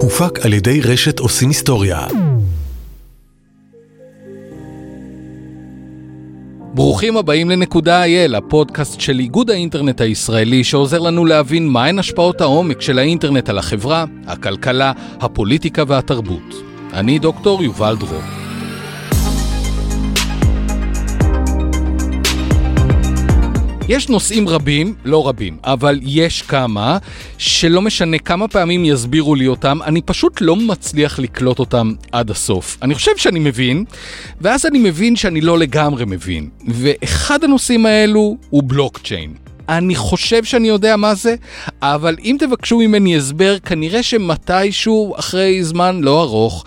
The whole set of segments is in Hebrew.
הופק על ידי רשת עושים היסטוריה. ברוכים הבאים לנקודה אייל, הפודקאסט של איגוד האינטרנט הישראלי שעוזר לנו להבין מהן השפעות העומק של האינטרנט על החברה, הכלכלה, הפוליטיקה והתרבות. אני דוקטור יובל דרור. יש נושאים רבים, לא רבים, אבל יש כמה, שלא משנה כמה פעמים יסבירו לי אותם, אני פשוט לא מצליח לקלוט אותם עד הסוף. אני חושב שאני מבין, ואז אני מבין שאני לא לגמרי מבין. ואחד הנושאים האלו הוא בלוקצ'יין. אני חושב שאני יודע מה זה, אבל אם תבקשו ממני הסבר, כנראה שמתישהו, אחרי זמן לא ארוך,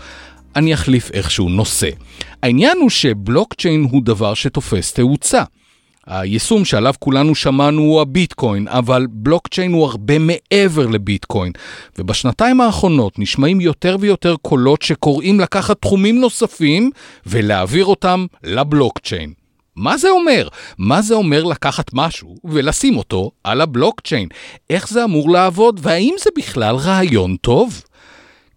אני אחליף איכשהו נושא. העניין הוא שבלוקצ'יין הוא דבר שתופס תאוצה. היישום שעליו כולנו שמענו הוא הביטקוין, אבל בלוקצ'יין הוא הרבה מעבר לביטקוין. ובשנתיים האחרונות נשמעים יותר ויותר קולות שקוראים לקחת תחומים נוספים ולהעביר אותם לבלוקצ'יין. מה זה אומר? מה זה אומר לקחת משהו ולשים אותו על הבלוקצ'יין? איך זה אמור לעבוד והאם זה בכלל רעיון טוב?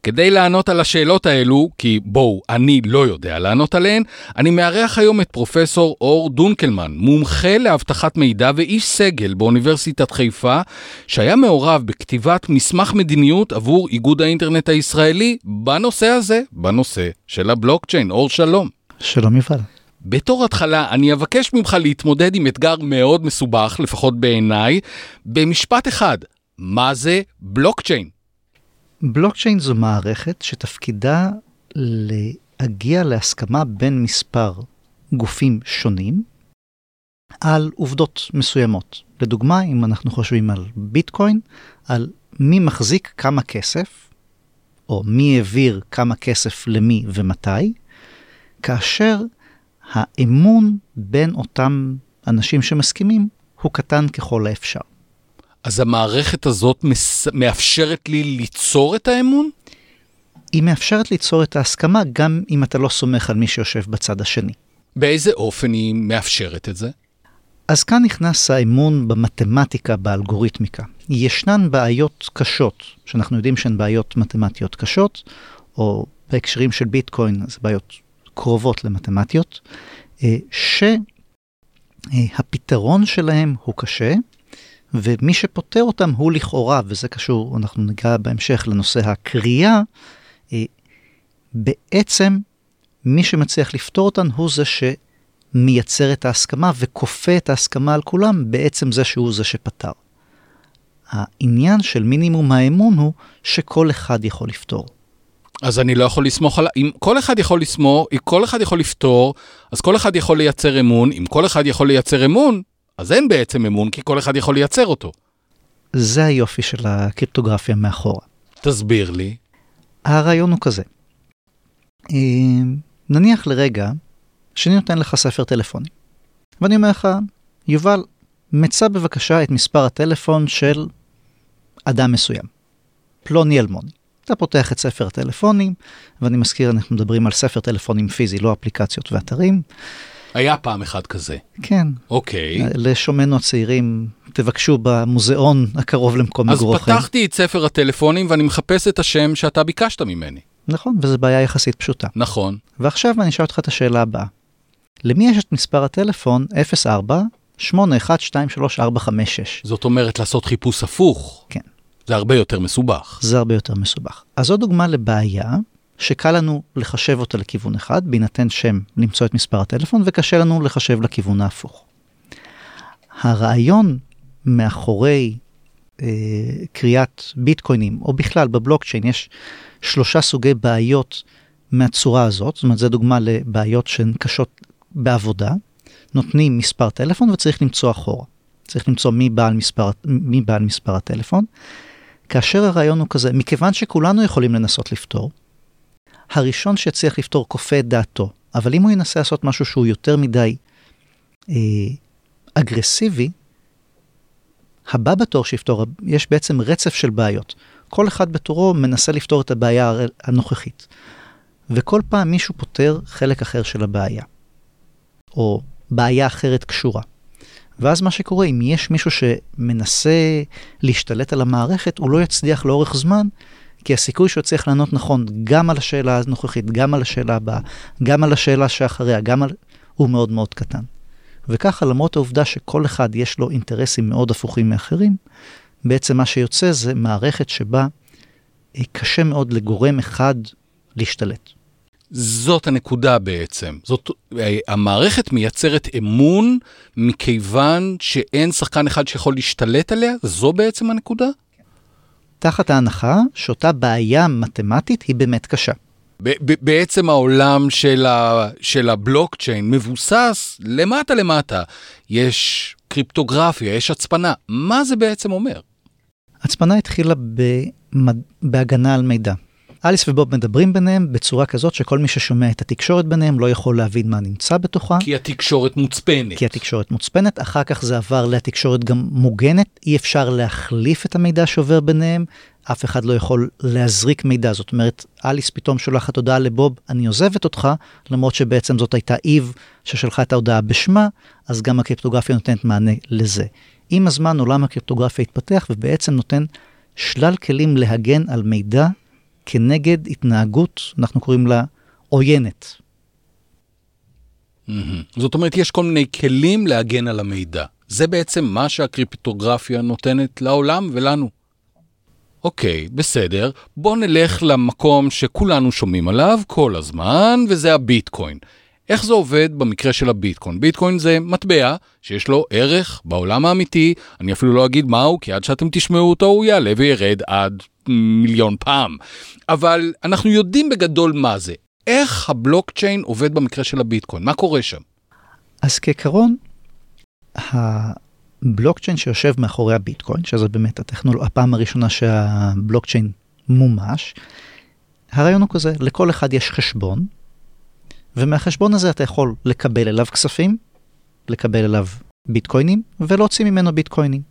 כדי לענות על השאלות האלו, כי בואו, אני לא יודע לענות עליהן, אני מארח היום את פרופסור אור דונקלמן, מומחה לאבטחת מידע ואיש סגל באוניברסיטת חיפה, שהיה מעורב בכתיבת מסמך מדיניות עבור איגוד האינטרנט הישראלי בנושא הזה, בנושא של הבלוקצ'יין. אור שלום. שלום יובל. בתור התחלה, אני אבקש ממך להתמודד עם אתגר מאוד מסובך, לפחות בעיניי, במשפט אחד, מה זה בלוקצ'יין? בלוקצ'יין זו מערכת שתפקידה להגיע להסכמה בין מספר גופים שונים על עובדות מסוימות. לדוגמה, אם אנחנו חושבים על ביטקוין, על מי מחזיק כמה כסף, או מי העביר כמה כסף למי ומתי, כאשר האמון בין אותם אנשים שמסכימים הוא קטן ככל האפשר. אז המערכת הזאת מאפשרת לי ליצור את האמון? היא מאפשרת ליצור את ההסכמה גם אם אתה לא סומך על מי שיושב בצד השני. באיזה אופן היא מאפשרת את זה? אז כאן נכנס האמון במתמטיקה, באלגוריתמיקה. ישנן בעיות קשות, שאנחנו יודעים שהן בעיות מתמטיות קשות, או בהקשרים של ביטקוין, זה בעיות קרובות למתמטיות, אה, שהפתרון שלהם הוא קשה, ומי שפותר אותם הוא לכאורה, וזה קשור, אנחנו ניגע בהמשך לנושא הקריאה, אה, בעצם מי שמצליח לפתור אותן הוא זה שמייצר את ההסכמה וכופה את ההסכמה על כולם, בעצם זה שהוא זה שפתר. העניין של מינימום האמון הוא שכל אחד יכול לפתור. אז אני לא יכול לסמוך על... אם כל אחד יכול לסמוך, אם כל אחד יכול לפתור, אז כל אחד יכול לייצר אמון. אם כל אחד יכול לייצר אמון, אז אין בעצם אמון, כי כל אחד יכול לייצר אותו. זה היופי של הקריפטוגרפיה מאחורה. תסביר לי. הרעיון הוא כזה. אה, נניח לרגע שאני נותן לך ספר טלפוני, ואני אומר לך, יובל, מצא בבקשה את מספר הטלפון של אדם מסוים, פלוני אלמוני. אתה פותח את ספר הטלפונים, ואני מזכיר, אנחנו מדברים על ספר טלפונים פיזי, לא אפליקציות ואתרים. היה פעם אחד כזה. כן. אוקיי. לשומנו הצעירים, תבקשו במוזיאון הקרוב למקום מגורכם. אז פתחתי את ספר הטלפונים ואני מחפש את השם שאתה ביקשת ממני. נכון, וזו בעיה יחסית פשוטה. נכון. ועכשיו אני אשאל אותך את השאלה הבאה. למי יש את מספר הטלפון 04 812345 זאת אומרת לעשות חיפוש הפוך. כן. זה הרבה יותר מסובך. זה הרבה יותר מסובך. אז זו דוגמה לבעיה שקל לנו לחשב אותה לכיוון אחד, בהינתן שם למצוא את מספר הטלפון, וקשה לנו לחשב לכיוון ההפוך. הרעיון מאחורי אה, קריאת ביטקוינים, או בכלל בבלוקצ'יין, יש שלושה סוגי בעיות מהצורה הזאת, זאת אומרת, זו דוגמה לבעיות שהן קשות בעבודה. נותנים מספר טלפון וצריך למצוא אחורה. צריך למצוא מי בעל מספר, מי בעל מספר הטלפון. כאשר הרעיון הוא כזה, מכיוון שכולנו יכולים לנסות לפתור, הראשון שיצליח לפתור כופה את דעתו, אבל אם הוא ינסה לעשות משהו שהוא יותר מדי אה, אגרסיבי, הבא בתור שיפתור, יש בעצם רצף של בעיות. כל אחד בתורו מנסה לפתור את הבעיה הנוכחית. וכל פעם מישהו פותר חלק אחר של הבעיה. או בעיה אחרת קשורה. ואז מה שקורה, אם יש מישהו שמנסה להשתלט על המערכת, הוא לא יצליח לאורך זמן, כי הסיכוי שהוא יצליח לענות נכון גם על השאלה הנוכחית, גם על השאלה הבאה, גם על השאלה שאחריה, גם על... הוא מאוד מאוד קטן. וככה, למרות העובדה שכל אחד יש לו אינטרסים מאוד הפוכים מאחרים, בעצם מה שיוצא זה מערכת שבה אה, קשה מאוד לגורם אחד להשתלט. זאת הנקודה בעצם. זאת, אה, המערכת מייצרת אמון מכיוון שאין שחקן אחד שיכול להשתלט עליה? זו בעצם הנקודה? תחת ההנחה שאותה בעיה מתמטית היא באמת קשה. בעצם העולם של, ה, של הבלוקצ'יין מבוסס למטה למטה. יש קריפטוגרפיה, יש הצפנה. מה זה בעצם אומר? הצפנה התחילה במד... בהגנה על מידע. אליס ובוב מדברים ביניהם בצורה כזאת שכל מי ששומע את התקשורת ביניהם לא יכול להבין מה נמצא בתוכה. כי התקשורת מוצפנת. כי התקשורת מוצפנת, אחר כך זה עבר לתקשורת גם מוגנת, אי אפשר להחליף את המידע שעובר ביניהם, אף אחד לא יכול להזריק מידע. זאת אומרת, אליס פתאום שולחת הודעה לבוב, אני עוזבת אותך, למרות שבעצם זאת הייתה איב ששלחה את ההודעה בשמה, אז גם הקריפטוגרפיה נותנת מענה לזה. עם הזמן עולם הקריפטוגרפיה התפתח ובעצם נותן שלל כלים להגן על מידע כנגד התנהגות, אנחנו קוראים לה עוינת. Mm-hmm. זאת אומרת, יש כל מיני כלים להגן על המידע. זה בעצם מה שהקריפטוגרפיה נותנת לעולם ולנו. אוקיי, בסדר. בוא נלך למקום שכולנו שומעים עליו כל הזמן, וזה הביטקוין. איך זה עובד במקרה של הביטקוין? ביטקוין זה מטבע שיש לו ערך בעולם האמיתי, אני אפילו לא אגיד מהו, כי עד שאתם תשמעו אותו הוא יעלה וירד עד מיליון פעם. אבל אנחנו יודעים בגדול מה זה. איך הבלוקצ'יין עובד במקרה של הביטקוין? מה קורה שם? אז כעיקרון, הבלוקצ'יין שיושב מאחורי הביטקוין, שזו באמת הטכנול... הפעם הראשונה שהבלוקצ'יין מומש, הרעיון הוא כזה, לכל אחד יש חשבון, ומהחשבון הזה אתה יכול לקבל אליו כספים, לקבל אליו ביטקוינים, ולהוציא ממנו ביטקוינים.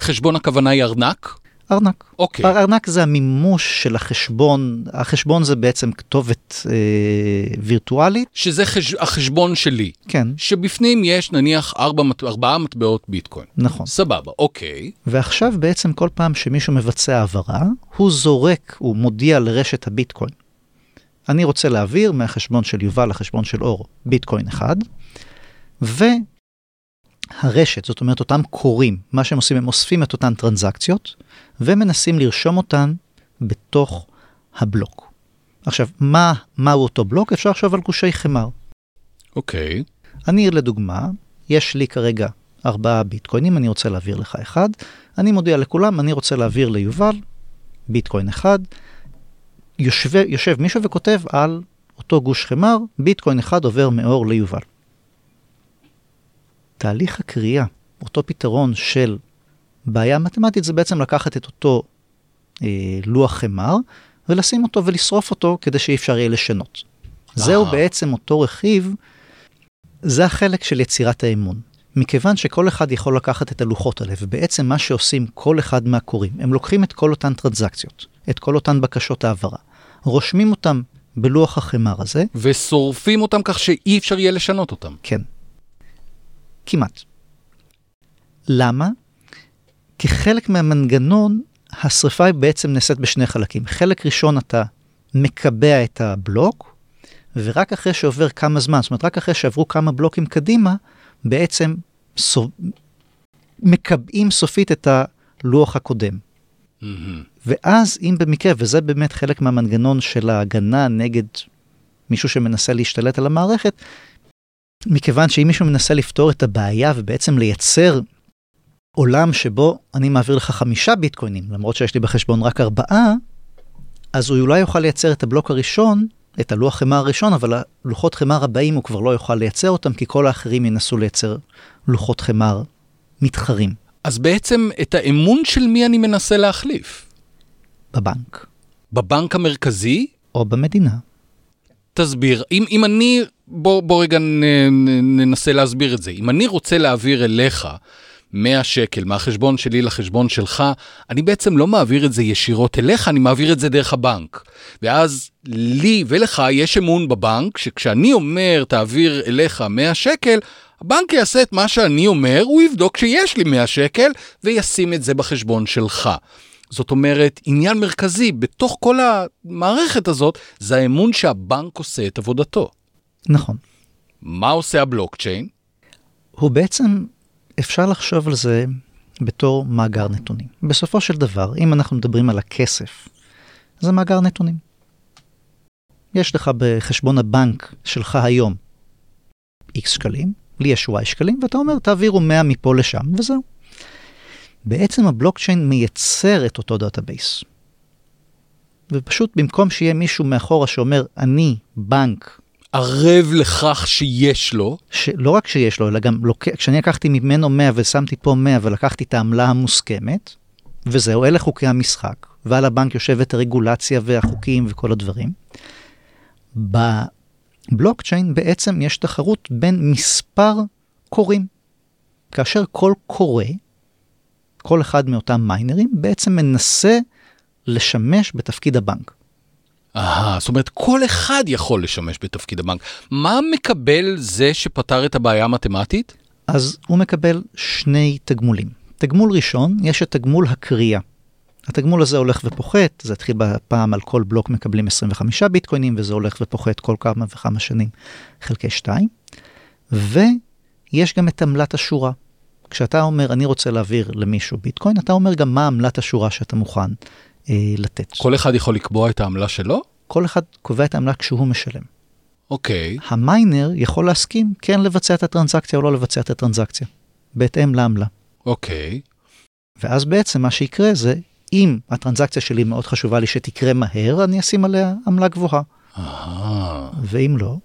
חשבון הכוונה היא ארנק? ארנק. אוקיי. ארנק זה המימוש של החשבון, החשבון זה בעצם כתובת אה, וירטואלית. שזה חש... החשבון שלי. כן. שבפנים יש נניח ארבע, ארבעה מטבעות ביטקוין. נכון. סבבה, אוקיי. ועכשיו בעצם כל פעם שמישהו מבצע העברה, הוא זורק, הוא מודיע לרשת הביטקוין. אני רוצה להעביר מהחשבון של יובל לחשבון של אור ביטקוין אחד, והרשת, זאת אומרת אותם קוראים, מה שהם עושים, הם אוספים את אותן טרנזקציות, ומנסים לרשום אותן בתוך הבלוק. עכשיו, מה, מהו אותו בלוק? אפשר לחשוב על גושי חמר. אוקיי. Okay. אני, לדוגמה, יש לי כרגע ארבעה ביטקוינים, אני רוצה להעביר לך אחד. אני מודיע לכולם, אני רוצה להעביר ליובל ביטקוין אחד. יושב, יושב מישהו וכותב על אותו גוש חמר, ביטקוין אחד עובר מאור ליובל. תהליך הקריאה, אותו פתרון של בעיה מתמטית זה בעצם לקחת את אותו אה, לוח חמר ולשים אותו ולשרוף אותו כדי שאי אפשר יהיה לשנות. זהו בעצם אותו רכיב, זה החלק של יצירת האמון. מכיוון שכל אחד יכול לקחת את הלוחות האלה, ובעצם מה שעושים כל אחד מהקוראים, הם לוקחים את כל אותן טרנזקציות, את כל אותן בקשות העברה, רושמים אותם בלוח החמר הזה. ושורפים אותם כך שאי אפשר יהיה לשנות אותם. כן. כמעט. למה? כחלק מהמנגנון, השריפה היא בעצם נעשית בשני חלקים. חלק ראשון אתה מקבע את הבלוק, ורק אחרי שעובר כמה זמן, זאת אומרת, רק אחרי שעברו כמה בלוקים קדימה, בעצם סו... מקבעים סופית את הלוח הקודם. Mm-hmm. ואז אם במקרה, וזה באמת חלק מהמנגנון של ההגנה נגד מישהו שמנסה להשתלט על המערכת, מכיוון שאם מישהו מנסה לפתור את הבעיה ובעצם לייצר עולם שבו אני מעביר לך חמישה ביטקוינים, למרות שיש לי בחשבון רק ארבעה, אז הוא אולי יוכל לייצר את הבלוק הראשון, את הלוח חמר הראשון, אבל הלוחות חמר הבאים הוא כבר לא יוכל לייצר אותם, כי כל האחרים ינסו לייצר לוחות חמר מתחרים. אז בעצם את האמון של מי אני מנסה להחליף? בבנק. בבנק המרכזי? או במדינה. תסביר, אם, אם אני, בוא, בוא רגע נ, נ, ננסה להסביר את זה. אם אני רוצה להעביר אליך 100 שקל מהחשבון שלי לחשבון שלך, אני בעצם לא מעביר את זה ישירות אליך, אני מעביר את זה דרך הבנק. ואז לי ולך יש אמון בבנק, שכשאני אומר תעביר אליך 100 שקל, הבנק יעשה את מה שאני אומר, הוא יבדוק שיש לי 100 שקל וישים את זה בחשבון שלך. זאת אומרת, עניין מרכזי בתוך כל המערכת הזאת, זה האמון שהבנק עושה את עבודתו. נכון. מה עושה הבלוקצ'יין? הוא בעצם, אפשר לחשוב על זה בתור מאגר נתונים. בסופו של דבר, אם אנחנו מדברים על הכסף, זה מאגר נתונים. יש לך בחשבון הבנק שלך היום X שקלים, לי יש Y שקלים, ואתה אומר, תעבירו 100 מפה לשם, וזהו. בעצם הבלוקצ'יין מייצר את אותו database. ופשוט במקום שיהיה מישהו מאחורה שאומר, אני בנק, ערב לכך שיש לו, שלא רק שיש לו, אלא גם לוק... כשאני לקחתי ממנו 100 ושמתי פה 100 ולקחתי את העמלה המוסכמת, וזהו, אלה חוקי המשחק, ועל הבנק יושבת הרגולציה והחוקים וכל הדברים. בבלוקצ'יין בעצם יש תחרות בין מספר קוראים. כאשר כל קורא, כל אחד מאותם מיינרים, בעצם מנסה לשמש בתפקיד הבנק. אהה, זאת אומרת, כל אחד יכול לשמש בתפקיד הבנק. מה מקבל זה שפתר את הבעיה המתמטית? אז הוא מקבל שני תגמולים. תגמול ראשון, יש את תגמול הקריאה. התגמול הזה הולך ופוחת, זה התחיל בפעם על כל בלוק מקבלים 25 ביטקוינים, וזה הולך ופוחת כל כמה וכמה שנים חלקי 2. ויש גם את עמלת השורה. כשאתה אומר, אני רוצה להעביר למישהו ביטקוין, אתה אומר גם מה עמלת השורה שאתה מוכן לתת. כל אחד יכול לקבוע את העמלה שלו? כל אחד קובע את העמלה כשהוא משלם. אוקיי. המיינר יכול להסכים כן לבצע את הטרנזקציה או לא לבצע את הטרנזקציה, בהתאם לעמלה. אוקיי. ואז בעצם מה שיקרה זה, אם הטרנזקציה שלי מאוד חשובה לי שתקרה מהר, אני אשים עליה עמלה גבוהה. ואם לא,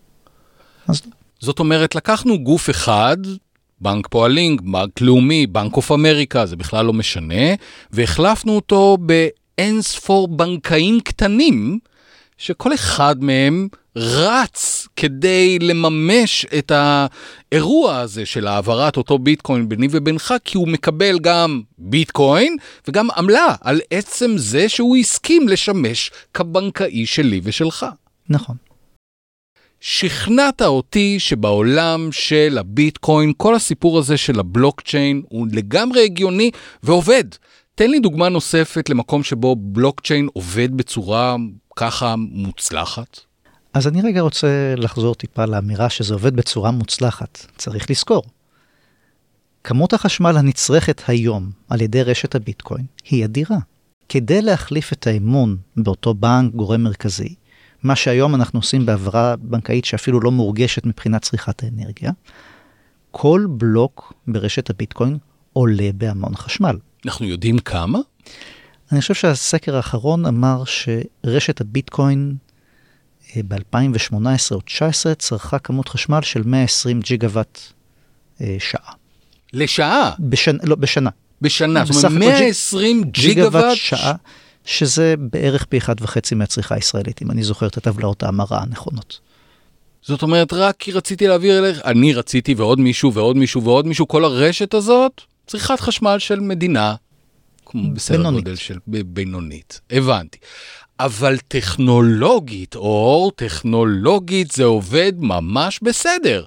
אז לא. זאת אומרת, לקחנו גוף אחד, בנק פועלים, בנק לאומי, בנק אוף אמריקה, זה בכלל לא משנה, והחלפנו אותו באין ספור בנקאים קטנים, שכל אחד מהם רץ כדי לממש את האירוע הזה של העברת אותו ביטקוין ביני ובינך, כי הוא מקבל גם ביטקוין וגם עמלה על עצם זה שהוא הסכים לשמש כבנקאי שלי ושלך. נכון. שכנעת אותי שבעולם של הביטקוין, כל הסיפור הזה של הבלוקצ'יין הוא לגמרי הגיוני ועובד. תן לי דוגמה נוספת למקום שבו בלוקצ'יין עובד בצורה ככה מוצלחת. אז אני רגע רוצה לחזור טיפה לאמירה שזה עובד בצורה מוצלחת. צריך לזכור, כמות החשמל הנצרכת היום על ידי רשת הביטקוין היא אדירה. כדי להחליף את האמון באותו בנק, גורם מרכזי, מה שהיום אנחנו עושים בהעברה בנקאית שאפילו לא מורגשת מבחינת צריכת האנרגיה, כל בלוק ברשת הביטקוין עולה בהמון חשמל. אנחנו יודעים כמה? אני חושב שהסקר האחרון אמר שרשת הביטקוין ב-2018 או 2019 צרכה כמות חשמל של 120 ג'יגה וואט אה, שעה. לשעה, בשנה, לא, בשנה. בשנה, זאת אומרת הכל ג'יג- 120 ג'יגה וואט שעה, שזה בערך פי אחד וחצי מהצריכה הישראלית, אם אני זוכר את הטבלאות ההמרה הנכונות. זאת אומרת, רק כי רציתי להעביר אליך, אני רציתי ועוד מישהו ועוד מישהו ועוד מישהו, כל הרשת הזאת, צריכת חשמל של מדינה, כמו בסדר בינונית. גודל של בינונית. הבנתי. אבל טכנולוגית, אור, טכנולוגית זה עובד ממש בסדר.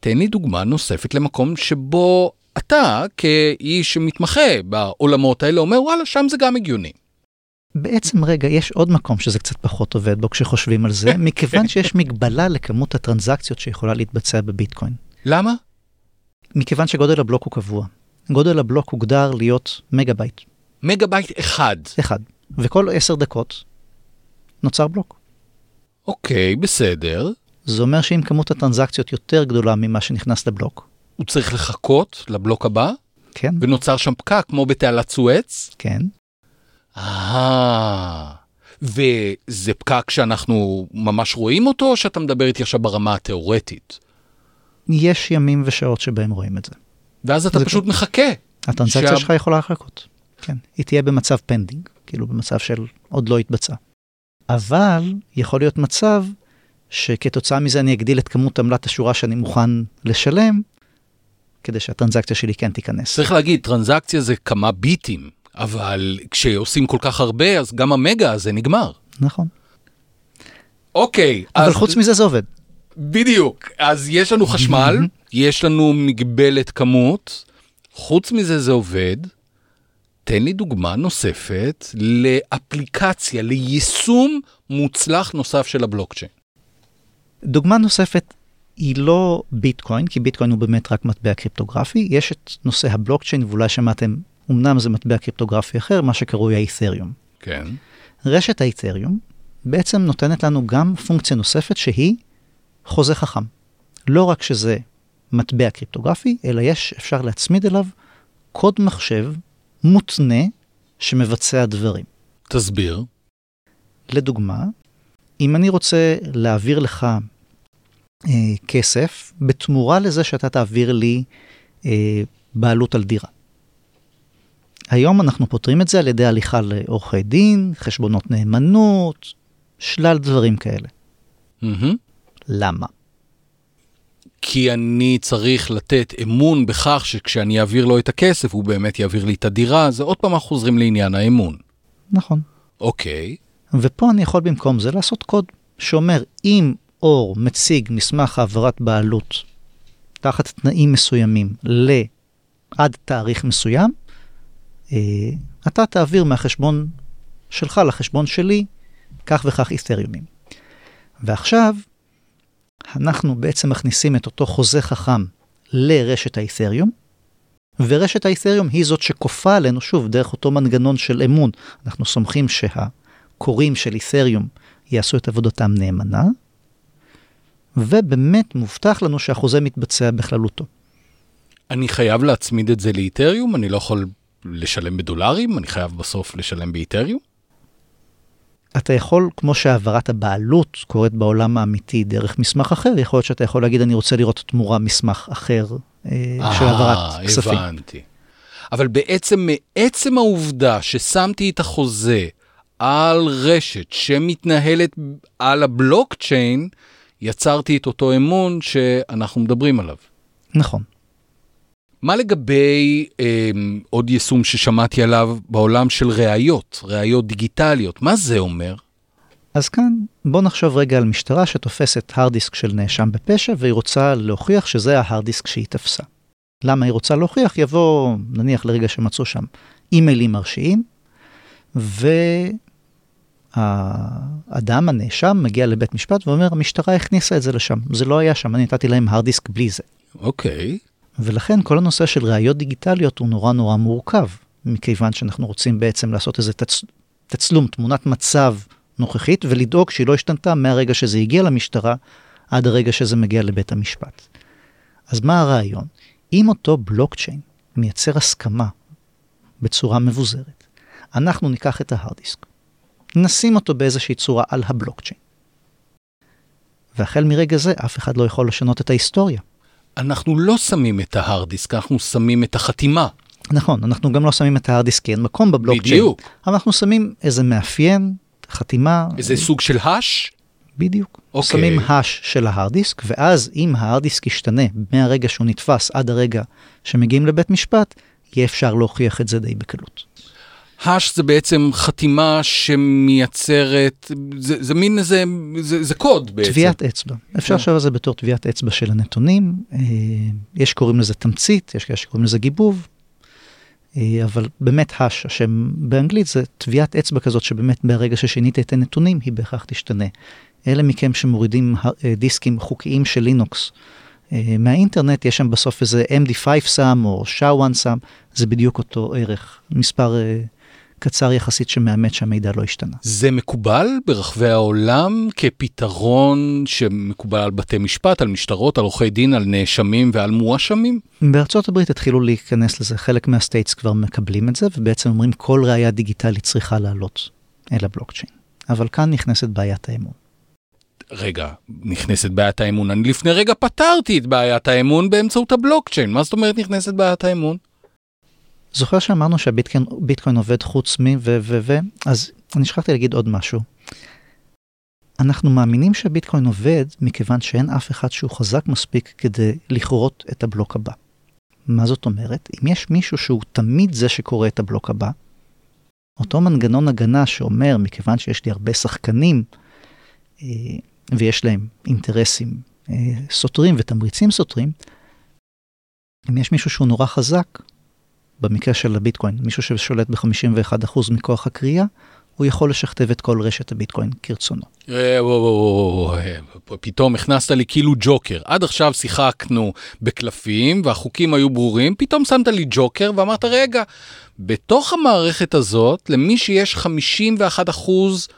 תן לי דוגמה נוספת למקום שבו אתה, כאיש שמתמחה בעולמות האלה, אומר, וואלה, שם זה גם הגיוני. בעצם רגע, יש עוד מקום שזה קצת פחות עובד בו כשחושבים על זה, מכיוון שיש מגבלה לכמות הטרנזקציות שיכולה להתבצע בביטקוין. למה? מכיוון שגודל הבלוק הוא קבוע. גודל הבלוק הוגדר להיות מגה בייט, מגה בייט אחד. אחד. וכל עשר דקות נוצר בלוק. אוקיי, בסדר. זה אומר שאם כמות הטרנזקציות יותר גדולה ממה שנכנס לבלוק, הוא צריך לחכות לבלוק הבא, כן, ונוצר שם פקק כמו בתעלת סואץ. כן, אה, וזה פקק שאנחנו ממש רואים אותו, או שאתה מדבר איתי עכשיו ברמה התיאורטית? יש ימים ושעות שבהם רואים את זה. ואז אתה זה פשוט מחכה. הטרנזקציה שה- שלך יכולה לחכות. כן, היא תהיה במצב pending, כאילו במצב של עוד לא התבצע. אבל יכול להיות מצב שכתוצאה מזה אני אגדיל את כמות עמלת השורה שאני מוכן לשלם, כדי שהטרנזקציה שלי כן תיכנס. צריך להגיד, טרנזקציה זה כמה ביטים, אבל כשעושים כל כך הרבה, אז גם המגה הזה נגמר. נכון. אוקיי, אבל אז חוץ מזה זה עובד. בדיוק. אז יש לנו חשמל, יש לנו מגבלת כמות, חוץ מזה זה עובד. תן לי דוגמה נוספת לאפליקציה, ליישום מוצלח נוסף של הבלוקצ'יין. דוגמה נוספת היא לא ביטקוין, כי ביטקוין הוא באמת רק מטבע קריפטוגרפי, יש את נושא הבלוקצ'יין, ואולי שמעתם, אמנם זה מטבע קריפטוגרפי אחר, מה שקרוי האית'ריום. כן. רשת האית'ריום בעצם נותנת לנו גם פונקציה נוספת שהיא חוזה חכם. לא רק שזה מטבע קריפטוגרפי, אלא יש, אפשר להצמיד אליו קוד מחשב מותנה שמבצע דברים. תסביר. לדוגמה, אם אני רוצה להעביר לך אה, כסף בתמורה לזה שאתה תעביר לי אה, בעלות על דירה. היום אנחנו פותרים את זה על ידי הליכה לעורכי דין, חשבונות נאמנות, שלל דברים כאלה. Mm-hmm. למה? כי אני צריך לתת אמון בכך שכשאני אעביר לו את הכסף הוא באמת יעביר לי את הדירה, זה עוד פעם אנחנו חוזרים לעניין האמון. נכון. אוקיי. ופה אני יכול במקום זה לעשות קוד שאומר, אם אור מציג מסמך העברת בעלות תחת תנאים מסוימים לעד תאריך מסוים, אה, אתה תעביר מהחשבון שלך לחשבון שלי כך וכך אית'ריומים. ועכשיו, אנחנו בעצם מכניסים את אותו חוזה חכם לרשת האית'ריום, ורשת האית'ריום היא זאת שכופה עלינו, שוב, דרך אותו מנגנון של אמון. אנחנו סומכים שהקוראים של אית'ריום יעשו את עבודתם נאמנה, ובאמת מובטח לנו שהחוזה מתבצע בכללותו. אני חייב להצמיד את זה לאיתריום? אני לא יכול לשלם בדולרים? אני חייב בסוף לשלם באיתריום? אתה יכול, כמו שהעברת הבעלות קורית בעולם האמיתי דרך מסמך אחר, יכול להיות שאתה יכול להגיד, אני רוצה לראות תמורה מסמך אחר אה, של העברת כספים. הבנתי. אבל בעצם מעצם העובדה ששמתי את החוזה על רשת שמתנהלת על הבלוקצ'יין, יצרתי את אותו אמון שאנחנו מדברים עליו. נכון. מה לגבי אה, עוד יישום ששמעתי עליו בעולם של ראיות, ראיות דיגיטליות? מה זה אומר? אז כאן בוא נחשוב רגע על משטרה שתופסת הרד דיסק של נאשם בפשע והיא רוצה להוכיח שזה ההרד דיסק שהיא תפסה. למה היא רוצה להוכיח? יבוא, נניח לרגע שמצאו שם אימיילים מרשיעים, והאדם, הנאשם, מגיע לבית משפט ואומר, המשטרה הכניסה את זה לשם, זה לא היה שם, אני נתתי להם הרד דיסק בלי זה. אוקיי. ולכן כל הנושא של ראיות דיגיטליות הוא נורא נורא מורכב, מכיוון שאנחנו רוצים בעצם לעשות איזה תצ... תצלום, תמונת מצב נוכחית, ולדאוג שהיא לא השתנתה מהרגע שזה הגיע למשטרה עד הרגע שזה מגיע לבית המשפט. אז מה הרעיון? אם אותו בלוקצ'יין מייצר הסכמה בצורה מבוזרת, אנחנו ניקח את ההרד דיסק, נשים אותו באיזושהי צורה על הבלוקצ'יין, והחל מרגע זה אף אחד לא יכול לשנות את ההיסטוריה. אנחנו לא שמים את ההרד דיסק, אנחנו שמים את החתימה. נכון, אנחנו גם לא שמים את ההרד דיסק, כי אין מקום בבלוקצ'יין. בדיוק. אבל אנחנו שמים איזה מאפיין, חתימה. איזה סוג של האש? בדיוק. אוקיי. שמים האש של ההרד דיסק, ואז אם ההרד דיסק ישתנה מהרגע שהוא נתפס עד הרגע שמגיעים לבית משפט, יהיה אפשר להוכיח את זה די בקלות. האש זה בעצם חתימה שמייצרת, זה, זה מין איזה, זה, זה קוד בעצם. טביעת אצבע. אפשר לחשוב על זה בתור טביעת אצבע של הנתונים. אה, יש שקוראים לזה תמצית, יש כאלה שקוראים לזה גיבוב. אה, אבל באמת האש, השם באנגלית זה טביעת אצבע כזאת שבאמת ברגע ששינית את הנתונים היא בהכרח תשתנה. אלה מכם שמורידים אה, דיסקים חוקיים של לינוקס מהאינטרנט, יש שם בסוף איזה MD5 סאם או SHA-1 סאם, זה בדיוק אותו ערך, מספר קצר יחסית שמאמת שהמידע לא השתנה. זה מקובל ברחבי העולם כפתרון שמקובל על בתי משפט, על משטרות, על עורכי דין, על נאשמים ועל מואשמים? בארצות הברית התחילו להיכנס לזה, חלק מהסטייטס כבר מקבלים את זה, ובעצם אומרים כל ראייה דיגיטלית צריכה לעלות אל הבלוקצ'יין. אבל כאן נכנסת בעיית האמון. רגע, נכנסת בעיית האמון. אני לפני רגע פתרתי את בעיית האמון באמצעות הבלוקצ'יין. מה זאת אומרת נכנסת בעיית האמון? זוכר שאמרנו שהביטקוין עובד חוץ מ... ו... ו... ו... אז אני שכחתי להגיד עוד משהו. אנחנו מאמינים שהביטקוין עובד מכיוון שאין אף אחד שהוא חזק מספיק כדי לכרות את הבלוק הבא. מה זאת אומרת? אם יש מישהו שהוא תמיד זה שקורא את הבלוק הבא, אותו מנגנון הגנה שאומר, מכיוון שיש לי הרבה שחקנים אה, ויש להם אינטרסים אה, סותרים ותמריצים סותרים, אם יש מישהו שהוא נורא חזק, במקרה של הביטקוין, מישהו ששולט ב-51% מכוח הקריאה, הוא יכול לשכתב את כל רשת הביטקוין כרצונו. אה, וואו, פתאום הכנסת לי כאילו ג'וקר. עד עכשיו שיחקנו בקלפים והחוקים היו ברורים, פתאום שמת לי ג'וקר ואמרת, רגע, בתוך המערכת הזאת, למי שיש 51 אחוז,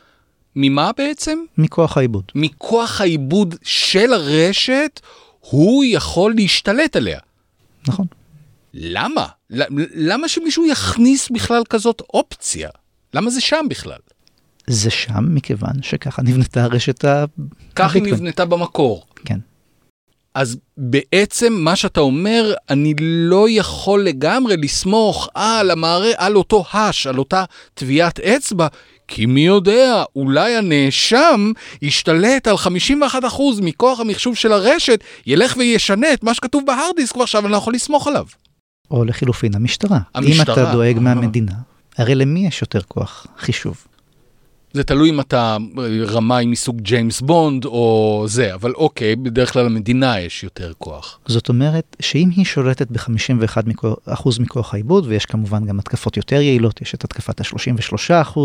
ממה בעצם? מכוח העיבוד. מכוח העיבוד של הרשת, הוא יכול להשתלט עליה. נכון. למה? למה שמישהו יכניס בכלל כזאת אופציה? למה זה שם בכלל? זה שם מכיוון שככה נבנתה הרשת ה... כך היא. נבנתה במקור. כן. אז בעצם מה שאתה אומר, אני לא יכול לגמרי לסמוך על המערכת, על אותו האש, על אותה טביעת אצבע, כי מי יודע, אולי הנאשם ישתלט על 51% מכוח המחשוב של הרשת, ילך וישנה את מה שכתוב בהארד דיסק ועכשיו אני לא יכול לסמוך עליו. או לחילופין המשטרה. המשטרה, אם אתה דואג אה. מהמדינה, הרי למי יש יותר כוח חישוב? זה תלוי אם אתה רמאי מסוג ג'יימס בונד או זה, אבל אוקיי, בדרך כלל למדינה יש יותר כוח. זאת אומרת שאם היא שולטת ב-51% מכוח העיבוד, ויש כמובן גם התקפות יותר יעילות, יש את התקפת ה-33%,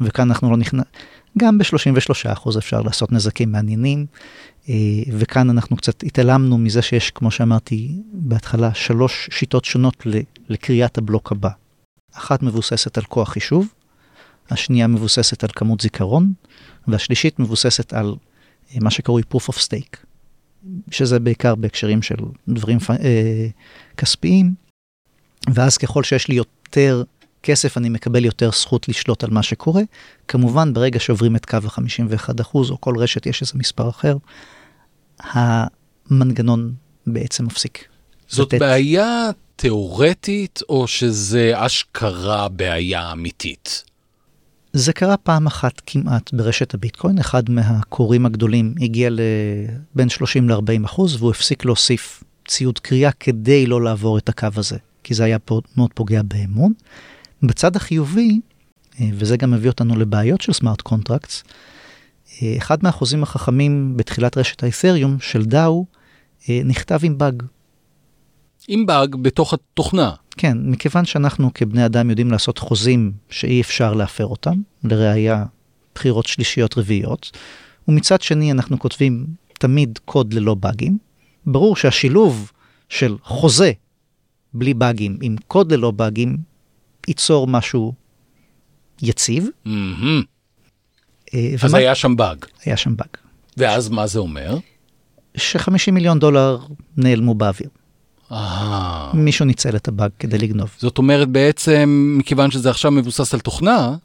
וכאן אנחנו לא נכנס... גם ב-33% אפשר לעשות נזקים מעניינים, אה, וכאן אנחנו קצת התעלמנו מזה שיש, כמו שאמרתי בהתחלה, שלוש שיטות שונות לקריאת הבלוק הבא. אחת מבוססת על כוח חישוב, השנייה מבוססת על כמות זיכרון, והשלישית מבוססת על אה, מה שקרוי proof of stake, שזה בעיקר בהקשרים של דברים אה, כספיים, ואז ככל שיש לי יותר כסף, אני מקבל יותר זכות לשלוט על מה שקורה. כמובן, ברגע שעוברים את קו ה-51% או כל רשת יש איזה מספר אחר, המנגנון בעצם מפסיק. זאת לתת- בעיה תיאורטית או שזה אשכרה בעיה אמיתית? זה קרה פעם אחת כמעט ברשת הביטקוין, אחד מהקוראים הגדולים הגיע לבין 30 ל-40 אחוז והוא הפסיק להוסיף ציוד קריאה כדי לא לעבור את הקו הזה, כי זה היה מאוד פוגע באמון. בצד החיובי, אה, וזה גם מביא אותנו לבעיות של smart contracts, אה, אחד מהחוזים החכמים בתחילת רשת האת'ריום של DAO אה, נכתב עם באג. עם באג בתוך התוכנה. כן, מכיוון שאנחנו כבני אדם יודעים לעשות חוזים שאי אפשר להפר אותם, לראיה בחירות שלישיות רביעיות, ומצד שני אנחנו כותבים תמיד קוד ללא באגים. ברור שהשילוב של חוזה בלי באגים עם קוד ללא באגים ייצור משהו יציב. מהמם. אה, אז ומה- היה שם באג. היה שם באג. ואז מה זה אומר? ש-50 מיליון דולר נעלמו באוויר. אה, מישהו ניצל את הבאג כדי לגנוב. זאת אומרת בעצם, מכיוון שזה עכשיו מבוסס על תוכנה,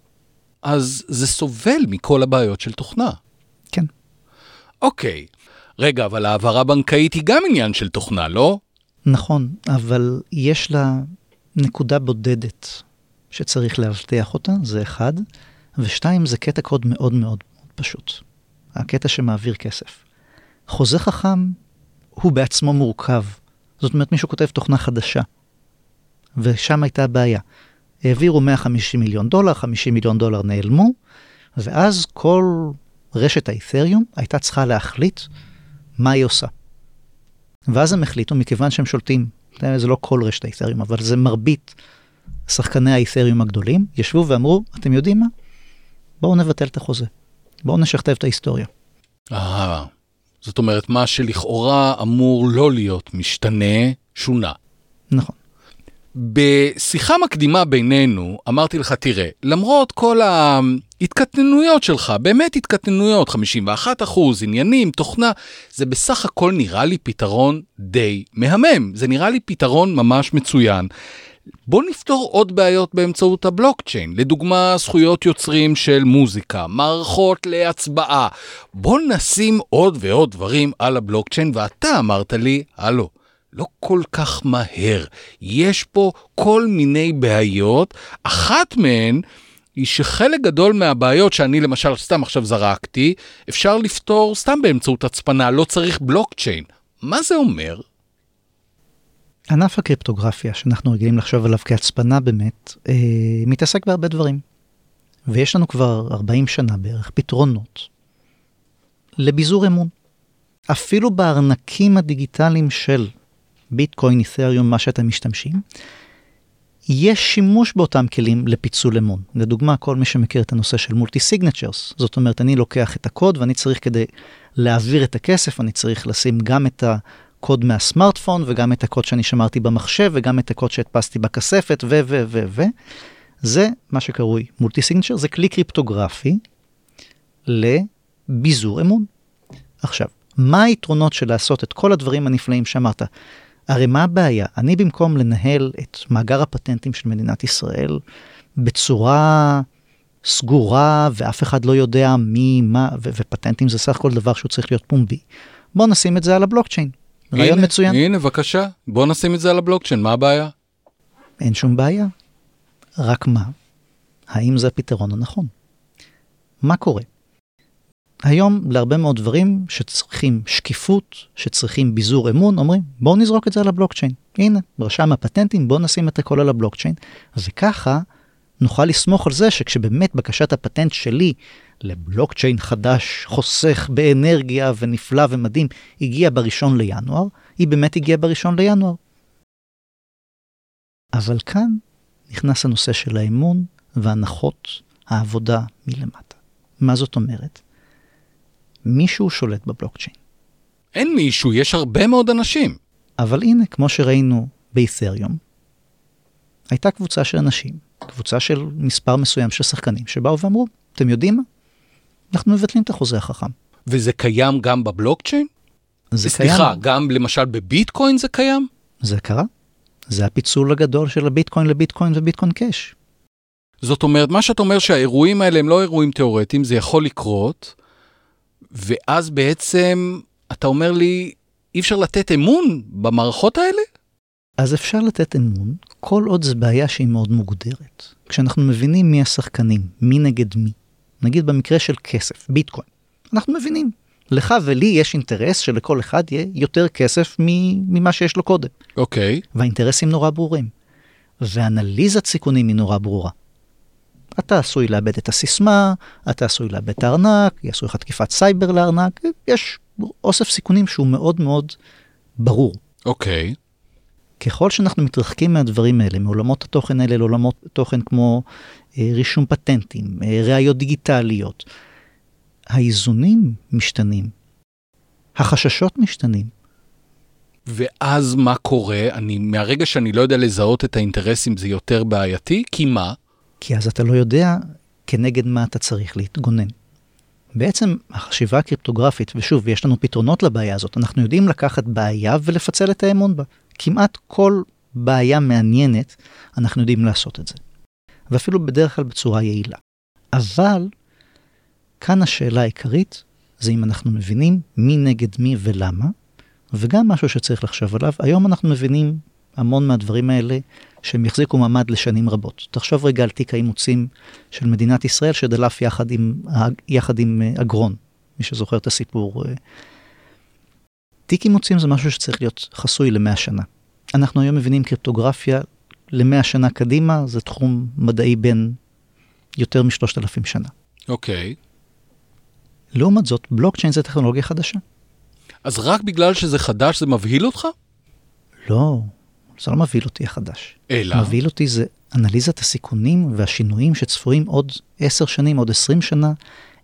אז זה סובל מכל הבעיות של תוכנה. כן. אוקיי. רגע, אבל העברה בנקאית היא גם עניין של תוכנה, לא? נכון, אבל יש לה נקודה בודדת שצריך לאבטח אותה, זה אחד, ושתיים, זה קטע קוד מאוד מאוד פשוט. הקטע שמעביר כסף. חוזה חכם הוא בעצמו מורכב. זאת אומרת, מישהו כותב תוכנה חדשה, ושם הייתה הבעיה. העבירו 150 מיליון דולר, 50 מיליון דולר נעלמו, ואז כל רשת האת'ריום הייתה צריכה להחליט מה היא עושה. ואז הם החליטו, מכיוון שהם שולטים, זה לא כל רשת האת'ריום, אבל זה מרבית שחקני האת'ריום הגדולים, ישבו ואמרו, אתם יודעים מה? בואו נבטל את החוזה. בואו נשכתב את ההיסטוריה. אה, זאת אומרת, מה שלכאורה אמור לא להיות משתנה, שונה. נכון. בשיחה מקדימה בינינו, אמרתי לך, תראה, למרות כל ההתקטננויות שלך, באמת התקטננויות, 51 אחוז, עניינים, תוכנה, זה בסך הכל נראה לי פתרון די מהמם. זה נראה לי פתרון ממש מצוין. בוא נפתור עוד בעיות באמצעות הבלוקצ'יין, לדוגמה זכויות יוצרים של מוזיקה, מערכות להצבעה. בוא נשים עוד ועוד דברים על הבלוקצ'יין, ואתה אמרת לי, הלו, לא כל כך מהר. יש פה כל מיני בעיות, אחת מהן היא שחלק גדול מהבעיות שאני למשל סתם עכשיו זרקתי, אפשר לפתור סתם באמצעות הצפנה, לא צריך בלוקצ'יין. מה זה אומר? ענף הקריפטוגרפיה, שאנחנו רגילים לחשוב עליו כהצפנה באמת, אה, מתעסק בהרבה דברים. ויש לנו כבר 40 שנה בערך פתרונות לביזור אמון. אפילו בארנקים הדיגיטליים של ביטקוין, אית'ריום, מה שאתם משתמשים, יש שימוש באותם כלים לפיצול אמון. לדוגמה, כל מי שמכיר את הנושא של מולטי סיגנצ'רס, זאת אומרת, אני לוקח את הקוד ואני צריך כדי להעביר את הכסף, אני צריך לשים גם את הקוד מהסמארטפון וגם את הקוד שאני שמרתי במחשב וגם את הקוד שהדפסתי בכספת ו ו ו ו. זה מה שקרוי מולטי סיגנצ'ר, זה כלי קריפטוגרפי לביזור אמון. עכשיו, מה היתרונות של לעשות את כל הדברים הנפלאים שאמרת? הרי מה הבעיה? אני במקום לנהל את מאגר הפטנטים של מדינת ישראל בצורה סגורה ואף אחד לא יודע מי, מה, ו- ופטנטים זה סך הכל דבר שהוא צריך להיות פומבי. בוא נשים את זה על הבלוקצ'יין. רעיון הנה, מצוין. הנה, בבקשה, בוא נשים את זה על הבלוקצ'יין, מה הבעיה? אין שום בעיה. רק מה? האם זה הפתרון הנכון? מה קורה? היום להרבה מאוד דברים שצריכים שקיפות, שצריכים ביזור אמון, אומרים בואו נזרוק את זה על הבלוקצ'יין. הנה, רשם הפטנטים, בואו נשים את הכל על הבלוקצ'יין, וככה נוכל לסמוך על זה שכשבאמת בקשת הפטנט שלי לבלוקצ'יין חדש, חוסך באנרגיה ונפלא ומדהים, הגיעה בראשון לינואר, היא באמת הגיעה בראשון לינואר. אבל כאן נכנס הנושא של האמון והנחות העבודה מלמטה. מה זאת אומרת? מישהו שולט בבלוקצ'יין. אין מישהו, יש הרבה מאוד אנשים. אבל הנה, כמו שראינו באית'ריום, הייתה קבוצה של אנשים, קבוצה של מספר מסוים של שחקנים, שבאו ואמרו, אתם יודעים מה? אנחנו מבטלים את החוזה החכם. וזה קיים גם בבלוקצ'יין? זה סליחה, קיים, גם למשל בביטקוין זה קיים? זה קרה. זה הפיצול הגדול של הביטקוין לביטקוין וביטקוין קאש. זאת אומרת, מה שאת אומר שהאירועים האלה הם לא אירועים תיאורטיים, זה יכול לקרות, ואז בעצם אתה אומר לי, אי אפשר לתת אמון במערכות האלה? אז אפשר לתת אמון, כל עוד זו בעיה שהיא מאוד מוגדרת. כשאנחנו מבינים מי השחקנים, מי נגד מי, נגיד במקרה של כסף, ביטקוין, אנחנו מבינים. לך ולי יש אינטרס שלכל אחד יהיה יותר כסף ממה שיש לו קודם. אוקיי. והאינטרסים נורא ברורים. ואנליזת סיכונים היא נורא ברורה. אתה עשוי לאבד את הסיסמה, אתה עשוי לאבד את הארנק, יעשו לך תקיפת סייבר לארנק, יש אוסף סיכונים שהוא מאוד מאוד ברור. אוקיי. ככל שאנחנו מתרחקים מהדברים האלה, מעולמות התוכן האלה לעולמות תוכן כמו רישום פטנטים, אה, ראיות דיגיטליות, האיזונים משתנים, החששות משתנים. ואז מה קורה? אני, מהרגע שאני לא יודע לזהות את האינטרסים זה יותר בעייתי, כי מה? כי אז אתה לא יודע כנגד מה אתה צריך להתגונן. בעצם החשיבה הקריפטוגרפית, ושוב, יש לנו פתרונות לבעיה הזאת, אנחנו יודעים לקחת בעיה ולפצל את האמון בה. כמעט כל בעיה מעניינת, אנחנו יודעים לעשות את זה. ואפילו בדרך כלל בצורה יעילה. אבל כאן השאלה העיקרית זה אם אנחנו מבינים מי נגד מי ולמה, וגם משהו שצריך לחשוב עליו, היום אנחנו מבינים המון מהדברים האלה שהם יחזיקו מעמד לשנים רבות. תחשוב רגע על תיק האימוצים של מדינת ישראל שדלף יחד עם, יחד עם אה, אגרון, מי שזוכר את הסיפור. אה. תיק אימוצים זה משהו שצריך להיות חסוי למאה שנה. אנחנו היום מבינים קריפטוגרפיה למאה שנה קדימה, זה תחום מדעי בין יותר משלושת אלפים שנה. אוקיי. לעומת זאת, בלוקצ'יין זה טכנולוגיה חדשה. אז רק בגלל שזה חדש זה מבהיל אותך? לא, זה לא מבהיל אותי החדש. אלא? מבהיל אותי זה אנליזת הסיכונים והשינויים שצפויים עוד עשר שנים, עוד עשרים שנה,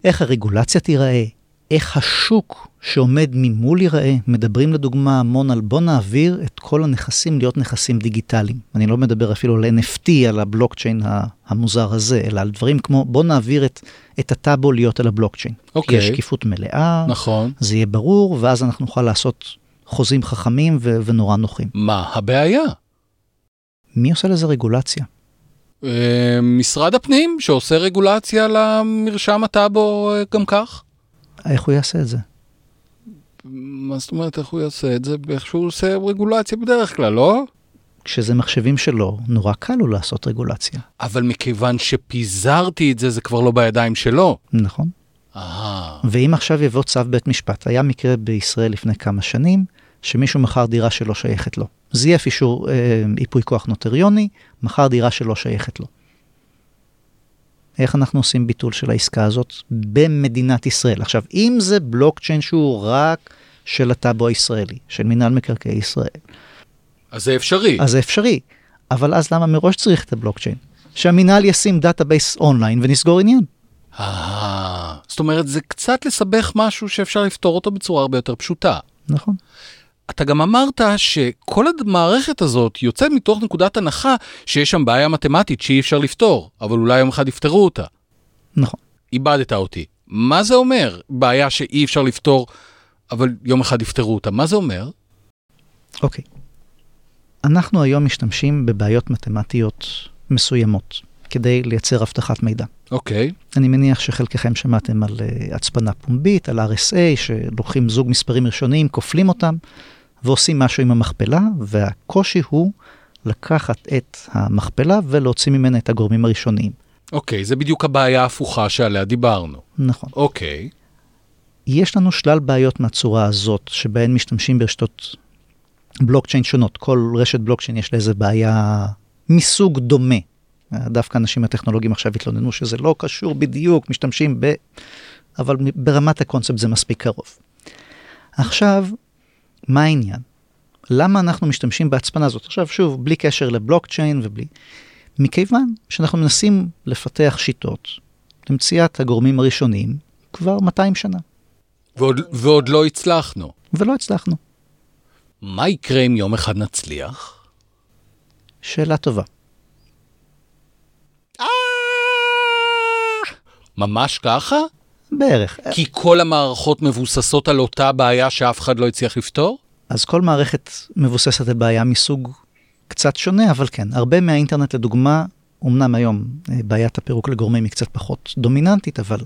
איך הרגולציה תיראה, איך השוק שעומד ממול ייראה. מדברים לדוגמה המון על בוא נעביר את כל הנכסים להיות נכסים דיגיטליים. אני לא מדבר אפילו על NFT, על הבלוקצ'יין המוזר הזה, אלא על דברים כמו בוא נעביר את, את הטאבו להיות על הבלוקצ'יין. אוקיי. יש שקיפות מלאה, נכון. זה יהיה ברור, ואז אנחנו נוכל לעשות חוזים חכמים ו- ונורא נוחים. מה הבעיה? מי עושה לזה רגולציה? אה, משרד הפנים שעושה רגולציה למרשם הטאבו אה, גם כך? איך הוא יעשה את זה? מה זאת אומרת איך הוא יעשה את זה? איך שהוא עושה רגולציה בדרך כלל, לא? כשזה מחשבים שלו, נורא קל לו לעשות רגולציה. אבל מכיוון שפיזרתי את זה, זה כבר לא בידיים שלו. נכון. אהה. ואם עכשיו יבוא צו בית משפט, היה מקרה בישראל לפני כמה שנים, שמישהו מכר דירה שלא שייכת לו. זייף אישור אה, ייפוי כוח נוטריוני, מכר דירה שלא שייכת לו. איך אנחנו עושים ביטול של העסקה הזאת במדינת ישראל? עכשיו, אם זה בלוקצ'יין שהוא רק של הטאבו הישראלי, של מינהל מקרקעי ישראל, אז זה אפשרי. אז זה אפשרי. אבל אז למה מראש צריך את הבלוקצ'יין? שהמינהל ישים database online ונסגור עניין. אה, זאת אומרת, זה קצת לסבך משהו שאפשר לפתור אותו בצורה הרבה יותר פשוטה. נכון. אתה גם אמרת שכל המערכת הזאת יוצאת מתוך נקודת הנחה שיש שם בעיה מתמטית שאי אפשר לפתור, אבל אולי יום אחד יפתרו אותה. נכון. איבדת אותי. מה זה אומר, בעיה שאי אפשר לפתור, אבל יום אחד יפתרו אותה? מה זה אומר? אוקיי. אנחנו היום משתמשים בבעיות מתמטיות מסוימות כדי לייצר אבטחת מידע. אוקיי. אני מניח שחלקכם שמעתם על uh, הצפנה פומבית, על RSA, שלוקחים זוג מספרים ראשוניים, כופלים אותם ועושים משהו עם המכפלה, והקושי הוא לקחת את המכפלה ולהוציא ממנה את הגורמים הראשוניים. אוקיי, זה בדיוק הבעיה ההפוכה שעליה דיברנו. נכון. אוקיי. יש לנו שלל בעיות מהצורה הזאת, שבהן משתמשים ברשתות בלוקצ'יין שונות. כל רשת בלוקצ'יין יש לה איזה בעיה מסוג דומה. דווקא אנשים הטכנולוגיים עכשיו התלוננו שזה לא קשור בדיוק, משתמשים ב... אבל ברמת הקונספט זה מספיק קרוב. עכשיו, מה העניין? למה אנחנו משתמשים בהצפנה הזאת? עכשיו, שוב, בלי קשר לבלוקצ'יין ובלי... מכיוון שאנחנו מנסים לפתח שיטות למציאת הגורמים הראשונים כבר 200 שנה. ועוד, ועוד לא הצלחנו. ולא הצלחנו. מה יקרה אם יום אחד נצליח? שאלה טובה. ממש ככה? בערך. כי כל המערכות מבוססות על אותה בעיה שאף אחד לא הצליח לפתור? אז כל מערכת מבוססת על בעיה מסוג קצת שונה, אבל כן, הרבה מהאינטרנט לדוגמה, אמנם היום אה, בעיית הפירוק לגורמים היא קצת פחות דומיננטית, אבל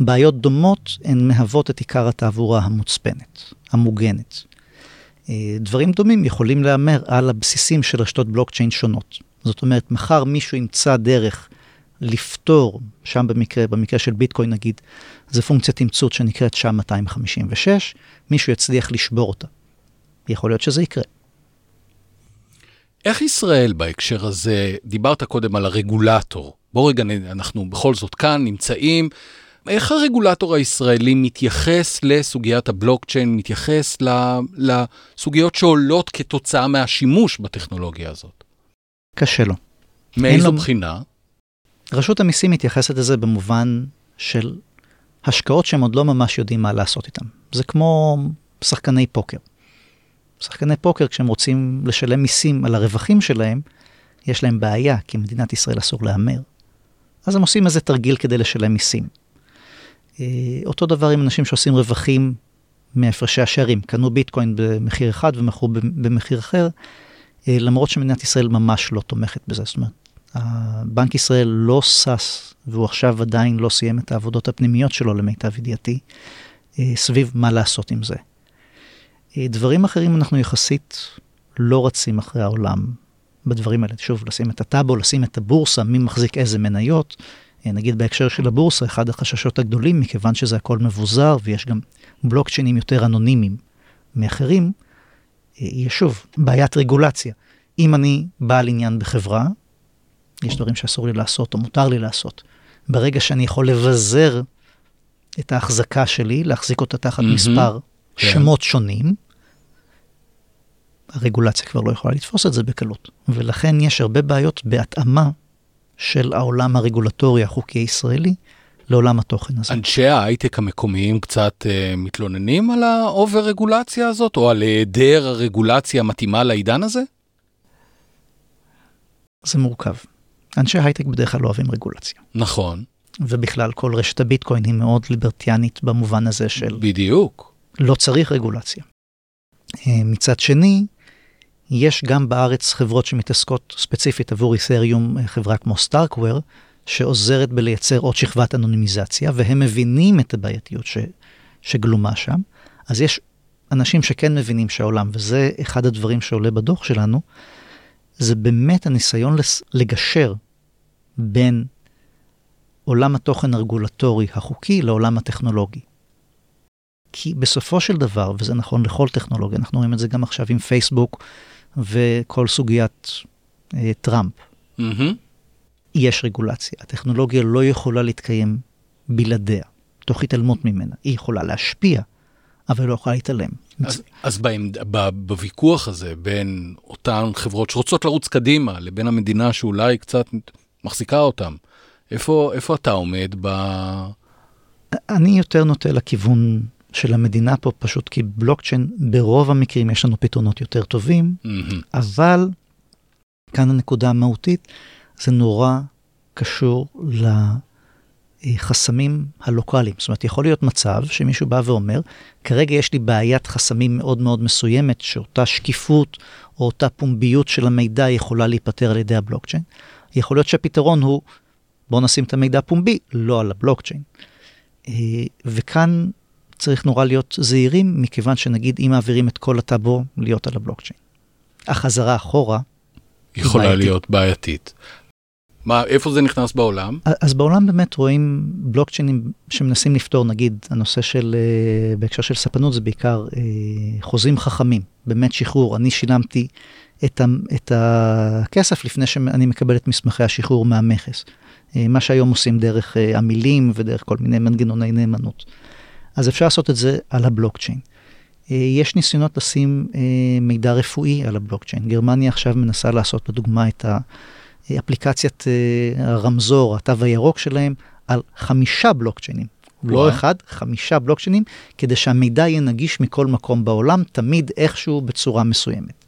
בעיות דומות הן מהוות את עיקר התעבורה המוצפנת, המוגנת. אה, דברים דומים יכולים להמר על הבסיסים של רשתות בלוקצ'יין שונות. זאת אומרת, מחר מישהו ימצא דרך לפתור, שם במקרה, במקרה של ביטקוין נגיד, זה פונקציית תמצות שנקראת שם 256, מישהו יצליח לשבור אותה. יכול להיות שזה יקרה. איך ישראל בהקשר הזה, דיברת קודם על הרגולטור, בוא רגע, אנחנו בכל זאת כאן נמצאים, איך הרגולטור הישראלי מתייחס לסוגיית הבלוקצ'יין, מתייחס לסוגיות שעולות כתוצאה מהשימוש בטכנולוגיה הזאת? קשה לו. מאיזו. בחינה? רשות המיסים מתייחסת לזה במובן של השקעות שהם עוד לא ממש יודעים מה לעשות איתם. זה כמו שחקני פוקר. שחקני פוקר, כשהם רוצים לשלם מיסים על הרווחים שלהם, יש להם בעיה, כי מדינת ישראל אסור להמר. אז הם עושים איזה תרגיל כדי לשלם מיסים. אה, אותו דבר עם אנשים שעושים רווחים מהפרשי השערים, קנו ביטקוין במחיר אחד ומכרו במחיר אחר, אה, למרות שמדינת ישראל ממש לא תומכת בזה. זאת אומרת, בנק ישראל לא שש, והוא עכשיו עדיין לא סיים את העבודות הפנימיות שלו, למיטב ידיעתי, אה, סביב מה לעשות עם זה. אה, דברים אחרים אנחנו יחסית לא רצים אחרי העולם בדברים האלה. שוב, לשים את הטאבו, לשים את הבורסה, מי מחזיק איזה מניות. אה, נגיד בהקשר של הבורסה, אחד החששות הגדולים, מכיוון שזה הכל מבוזר ויש גם בלוקצ'יינים יותר אנונימיים מאחרים, יש שוב בעיית רגולציה. אם אני בעל עניין בחברה, יש דברים שאסור לי לעשות או מותר לי לעשות. ברגע שאני יכול לבזר את ההחזקה שלי, להחזיק אותה תחת mm-hmm. מספר כן. שמות שונים, הרגולציה כבר לא יכולה לתפוס את זה בקלות. ולכן יש הרבה בעיות בהתאמה של העולם הרגולטורי החוקי הישראלי לעולם התוכן הזה. אנשי ההייטק המקומיים קצת uh, מתלוננים על ה-over רגולציה הזאת, או על היעדר הרגולציה המתאימה לעידן הזה? זה מורכב. אנשי הייטק בדרך כלל לא אוהבים רגולציה. נכון. ובכלל כל רשת הביטקוין היא מאוד ליברטיאנית במובן הזה של... בדיוק. לא צריך רגולציה. אה, מצד שני, יש גם בארץ חברות שמתעסקות ספציפית עבור אית'ריום, אה, חברה כמו סטארקוור, שעוזרת בלייצר עוד שכבת אנונימיזציה, והם מבינים את הבעייתיות ש, שגלומה שם. אז יש אנשים שכן מבינים שהעולם, וזה אחד הדברים שעולה בדוח שלנו, זה באמת הניסיון לגשר בין עולם התוכן הרגולטורי החוקי לעולם הטכנולוגי. כי בסופו של דבר, וזה נכון לכל טכנולוגיה, אנחנו רואים את זה גם עכשיו עם פייסבוק וכל סוגיית אה, טראמפ. Mm-hmm. יש רגולציה, הטכנולוגיה לא יכולה להתקיים בלעדיה, תוך התעלמות ממנה. היא יכולה להשפיע, אבל לא יכולה להתעלם. אז, אז בעמד, ב, בוויכוח הזה בין אותן חברות שרוצות לרוץ קדימה לבין המדינה שאולי קצת מחזיקה אותם, איפה, איפה אתה עומד ב... אני יותר נוטה לכיוון של המדינה פה, פשוט כי בלוקצ'יין, ברוב המקרים יש לנו פתרונות יותר טובים, Mm-hmm. אבל כאן הנקודה המהותית, זה נורא קשור לחסמים הלוקאליים. זאת אומרת, יכול להיות מצב שמישהו בא ואומר, כרגע יש לי בעיית חסמים מאוד מאוד מסוימת, שאותה שקיפות או אותה פומביות של המידע יכולה להיפתר על ידי הבלוקצ'יין. יכול להיות שהפתרון הוא, בואו נשים את המידע פומבי, לא על הבלוקצ'יין. אה, וכאן צריך נורא להיות זהירים, מכיוון שנגיד אם מעבירים את כל הטאבו להיות על הבלוקצ'יין. החזרה אחורה, יכולה בעייתית. להיות בעייתית. מה, איפה זה נכנס בעולם? אז בעולם באמת רואים בלוקצ'יינים שמנסים לפתור, נגיד, הנושא של, אה, בהקשר של ספנות זה בעיקר אה, חוזים חכמים, באמת שחרור. אני שילמתי את, ה, את הכסף לפני שאני מקבל את מסמכי השחרור מהמכס. אה, מה שהיום עושים דרך המילים ודרך כל מיני מנגנוני נאמנות. אז אפשר לעשות את זה על הבלוקצ'יין. יש ניסיונות לשים מידע רפואי על הבלוקצ'יין. גרמניה עכשיו מנסה לעשות לדוגמה את האפליקציית אה, הרמזור, התו הירוק שלהם, על חמישה בלוקצ'יינים. לא וואו. אחד, חמישה בלוקצ'יינים, כדי שהמידע יהיה נגיש מכל מקום בעולם, תמיד איכשהו בצורה מסוימת.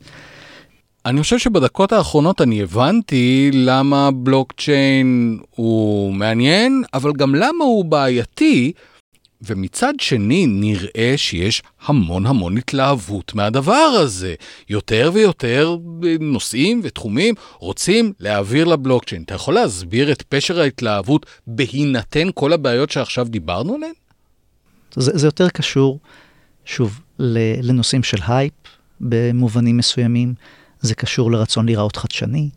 אני חושב שבדקות האחרונות אני הבנתי למה בלוקצ'יין הוא מעניין, אבל גם למה הוא בעייתי, ומצד שני נראה שיש המון המון התלהבות מהדבר הזה. יותר ויותר נושאים ותחומים רוצים להעביר לבלוקצ'יין. אתה יכול להסביר את פשר ההתלהבות בהינתן כל הבעיות שעכשיו דיברנו עליהן? זה, זה יותר קשור, שוב, לנושאים של הייפ במובנים מסוימים, זה קשור לרצון להיראות חדשני.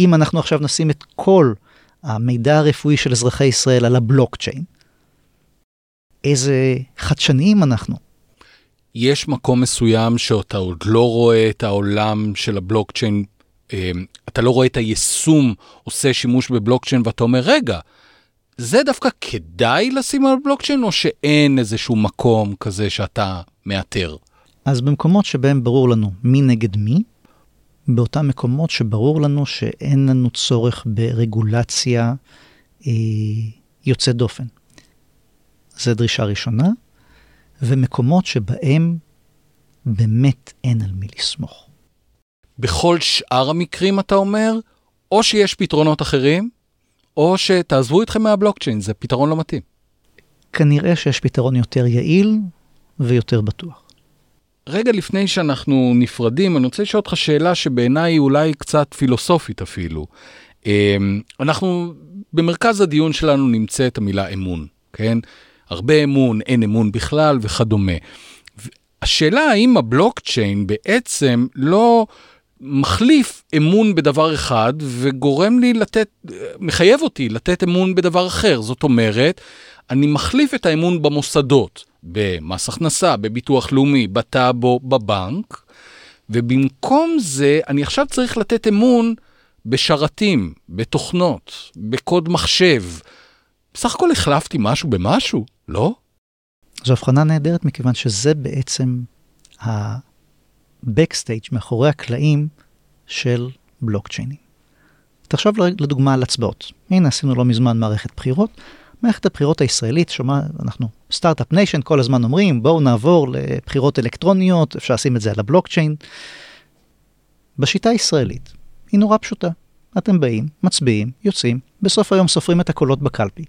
אם אנחנו עכשיו נשים את כל המידע הרפואי של אזרחי ישראל על הבלוקצ'יין, איזה חדשניים אנחנו. יש מקום מסוים שאתה עוד לא רואה את העולם של הבלוקצ'יין, אה, אתה לא רואה את היישום עושה שימוש בבלוקצ'יין ואתה אומר, רגע, זה דווקא כדאי לשים על בלוקצ'יין או שאין איזשהו מקום כזה שאתה מאתר? אז במקומות שבהם ברור לנו מי נגד מי, באותם מקומות שברור לנו שאין לנו צורך ברגולציה אה, יוצאת דופן. זו דרישה ראשונה, ומקומות שבהם באמת אין על מי לסמוך. בכל שאר המקרים אתה אומר, או שיש פתרונות אחרים, או שתעזבו אתכם מהבלוקצ'יין, זה פתרון לא מתאים. כנראה שיש פתרון יותר יעיל ויותר בטוח. רגע לפני שאנחנו נפרדים, אני רוצה לשאול אותך שאלה שבעיניי היא אולי קצת פילוסופית אפילו. אמ, אנחנו, במרכז הדיון שלנו נמצאת המילה אמון, כן? הרבה אמון, אין אמון בכלל וכדומה. השאלה האם הבלוקצ'יין בעצם לא מחליף אמון בדבר אחד וגורם לי לתת, מחייב אותי לתת אמון בדבר אחר. זאת אומרת, אני מחליף את האמון במוסדות, במס הכנסה, בביטוח לאומי, בטאבו, בבנק, ובמקום זה אני עכשיו צריך לתת אמון בשרתים, בתוכנות, בקוד מחשב. בסך הכל החלפתי משהו במשהו, לא? זו הבחנה נהדרת מכיוון שזה בעצם ה-Backstage, מאחורי הקלעים של בלוקצ'יינים. תחשוב לדוגמה על הצבעות. הנה, עשינו לא מזמן מערכת בחירות. מערכת הבחירות הישראלית, שומע, אנחנו start-up nation, כל הזמן אומרים, בואו נעבור לבחירות אלקטרוניות, אפשר לשים את זה על הבלוקצ'יין. בשיטה הישראלית, היא נורא פשוטה. אתם באים, מצביעים, יוצאים, בסוף היום סופרים את הקולות בקלפי.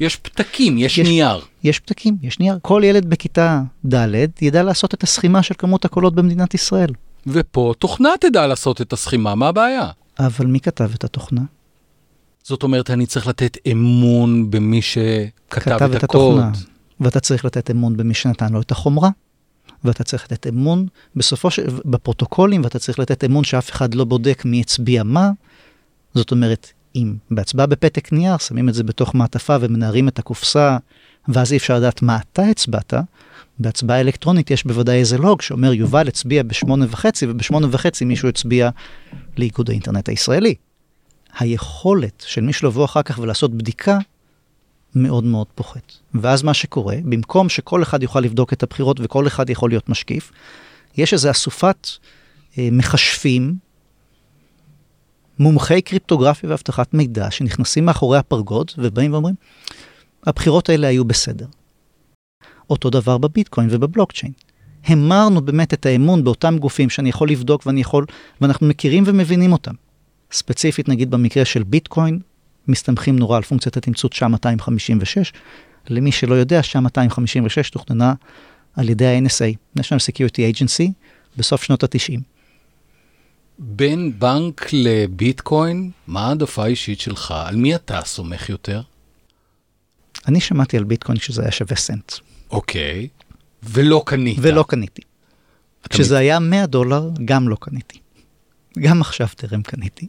יש פתקים, יש, יש- נייר. יש פתקים, יש נייר. כל ילד בכיתה ד' ידע לעשות את הסכימה של כמות הקולות במדינת ישראל. ופה תוכנה תדע לעשות את הסכימה, מה הבעיה? אבל מי כתב את התוכנה? זאת אומרת, אני צריך לתת אמון במי שכתב כתב את את הקוד. התוכנה. ואתה צריך לתת אמון במי שנתן לו את החומרה. ואתה צריך לתת אמון בסופו של... בפרוטוקולים, ואתה צריך לתת אמון שאף אחד לא בודק מי הצביע מה. זאת אומרת, אם בהצבעה בפתק נייר שמים את זה בתוך מעטפה ומנערים את הקופסה, ואז אי אפשר לדעת מה אתה הצבעת, בהצבעה אלקטרונית יש בוודאי איזה לוג שאומר יובל הצביע בשמונה וחצי, ובשמונה וחצי מישהו הצביע לאיגוד האינטרנט הישראלי. היכולת של מישהו לבוא אחר כך ולעשות בדיקה מאוד מאוד פוחת. ואז מה שקורה, במקום שכל אחד יוכל לבדוק את הבחירות וכל אחד יכול להיות משקיף, יש איזו אסופת אה, מכשפים, מומחי קריפטוגרפיה ואבטחת מידע, שנכנסים מאחורי הפרגוד ובאים ואומרים, הבחירות האלה היו בסדר. אותו דבר בביטקוין ובבלוקצ'יין. המרנו באמת את האמון באותם גופים שאני יכול לבדוק ואני יכול, ואנחנו מכירים ומבינים אותם. ספציפית נגיד במקרה של ביטקוין, מסתמכים נורא על פונקציית התמצות שעה 256. למי שלא יודע, שעה 256 תוכננה על ידי ה-NSA, national Security Agency, בסוף שנות ה-90. בין בנק לביטקוין, מה העדפה האישית שלך? על מי אתה סומך יותר? אני שמעתי על ביטקוין כשזה היה שווה סנט. אוקיי, ולא קנית. ולא קניתי. כשזה מת... היה 100 דולר, גם לא קניתי. גם עכשיו טרם קניתי.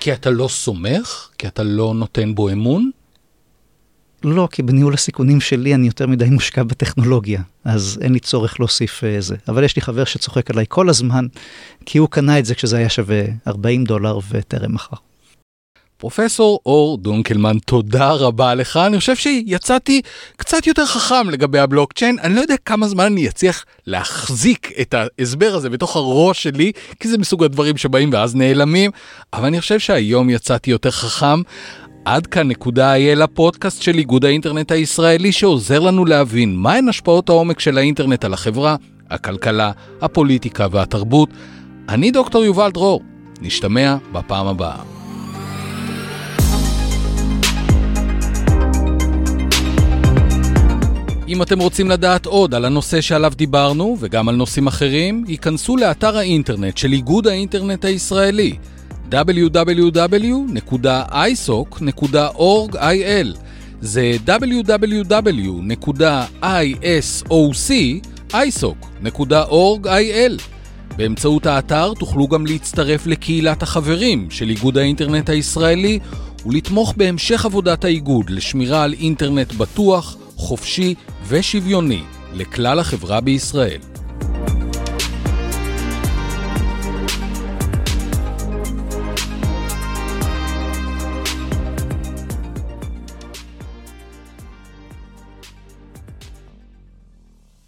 כי אתה לא סומך? כי אתה לא נותן בו אמון? לא, כי בניהול הסיכונים שלי אני יותר מדי מושקע בטכנולוגיה, אז אין לי צורך להוסיף uh, זה. אבל יש לי חבר שצוחק עליי כל הזמן, כי הוא קנה את זה כשזה היה שווה 40 דולר וטרם מכר. פרופסור אור דונקלמן, תודה רבה לך. אני חושב שיצאתי קצת יותר חכם לגבי הבלוקצ'יין. אני לא יודע כמה זמן אני אצליח להחזיק את ההסבר הזה בתוך הראש שלי, כי זה מסוג הדברים שבאים ואז נעלמים, אבל אני חושב שהיום יצאתי יותר חכם. עד כאן נקודה אייל הפודקאסט של איגוד האינטרנט הישראלי שעוזר לנו להבין מהן השפעות העומק של האינטרנט על החברה, הכלכלה, הפוליטיקה והתרבות. אני דוקטור יובל דרור, נשתמע בפעם הבאה. אם אתם רוצים לדעת עוד על הנושא שעליו דיברנו, וגם על נושאים אחרים, היכנסו לאתר האינטרנט של איגוד האינטרנט הישראלי, www.isoc.org.il זה www.isoc.org.il באמצעות האתר תוכלו גם להצטרף לקהילת החברים של איגוד האינטרנט הישראלי ולתמוך בהמשך עבודת האיגוד לשמירה על אינטרנט בטוח, חופשי ושוויוני לכלל החברה בישראל.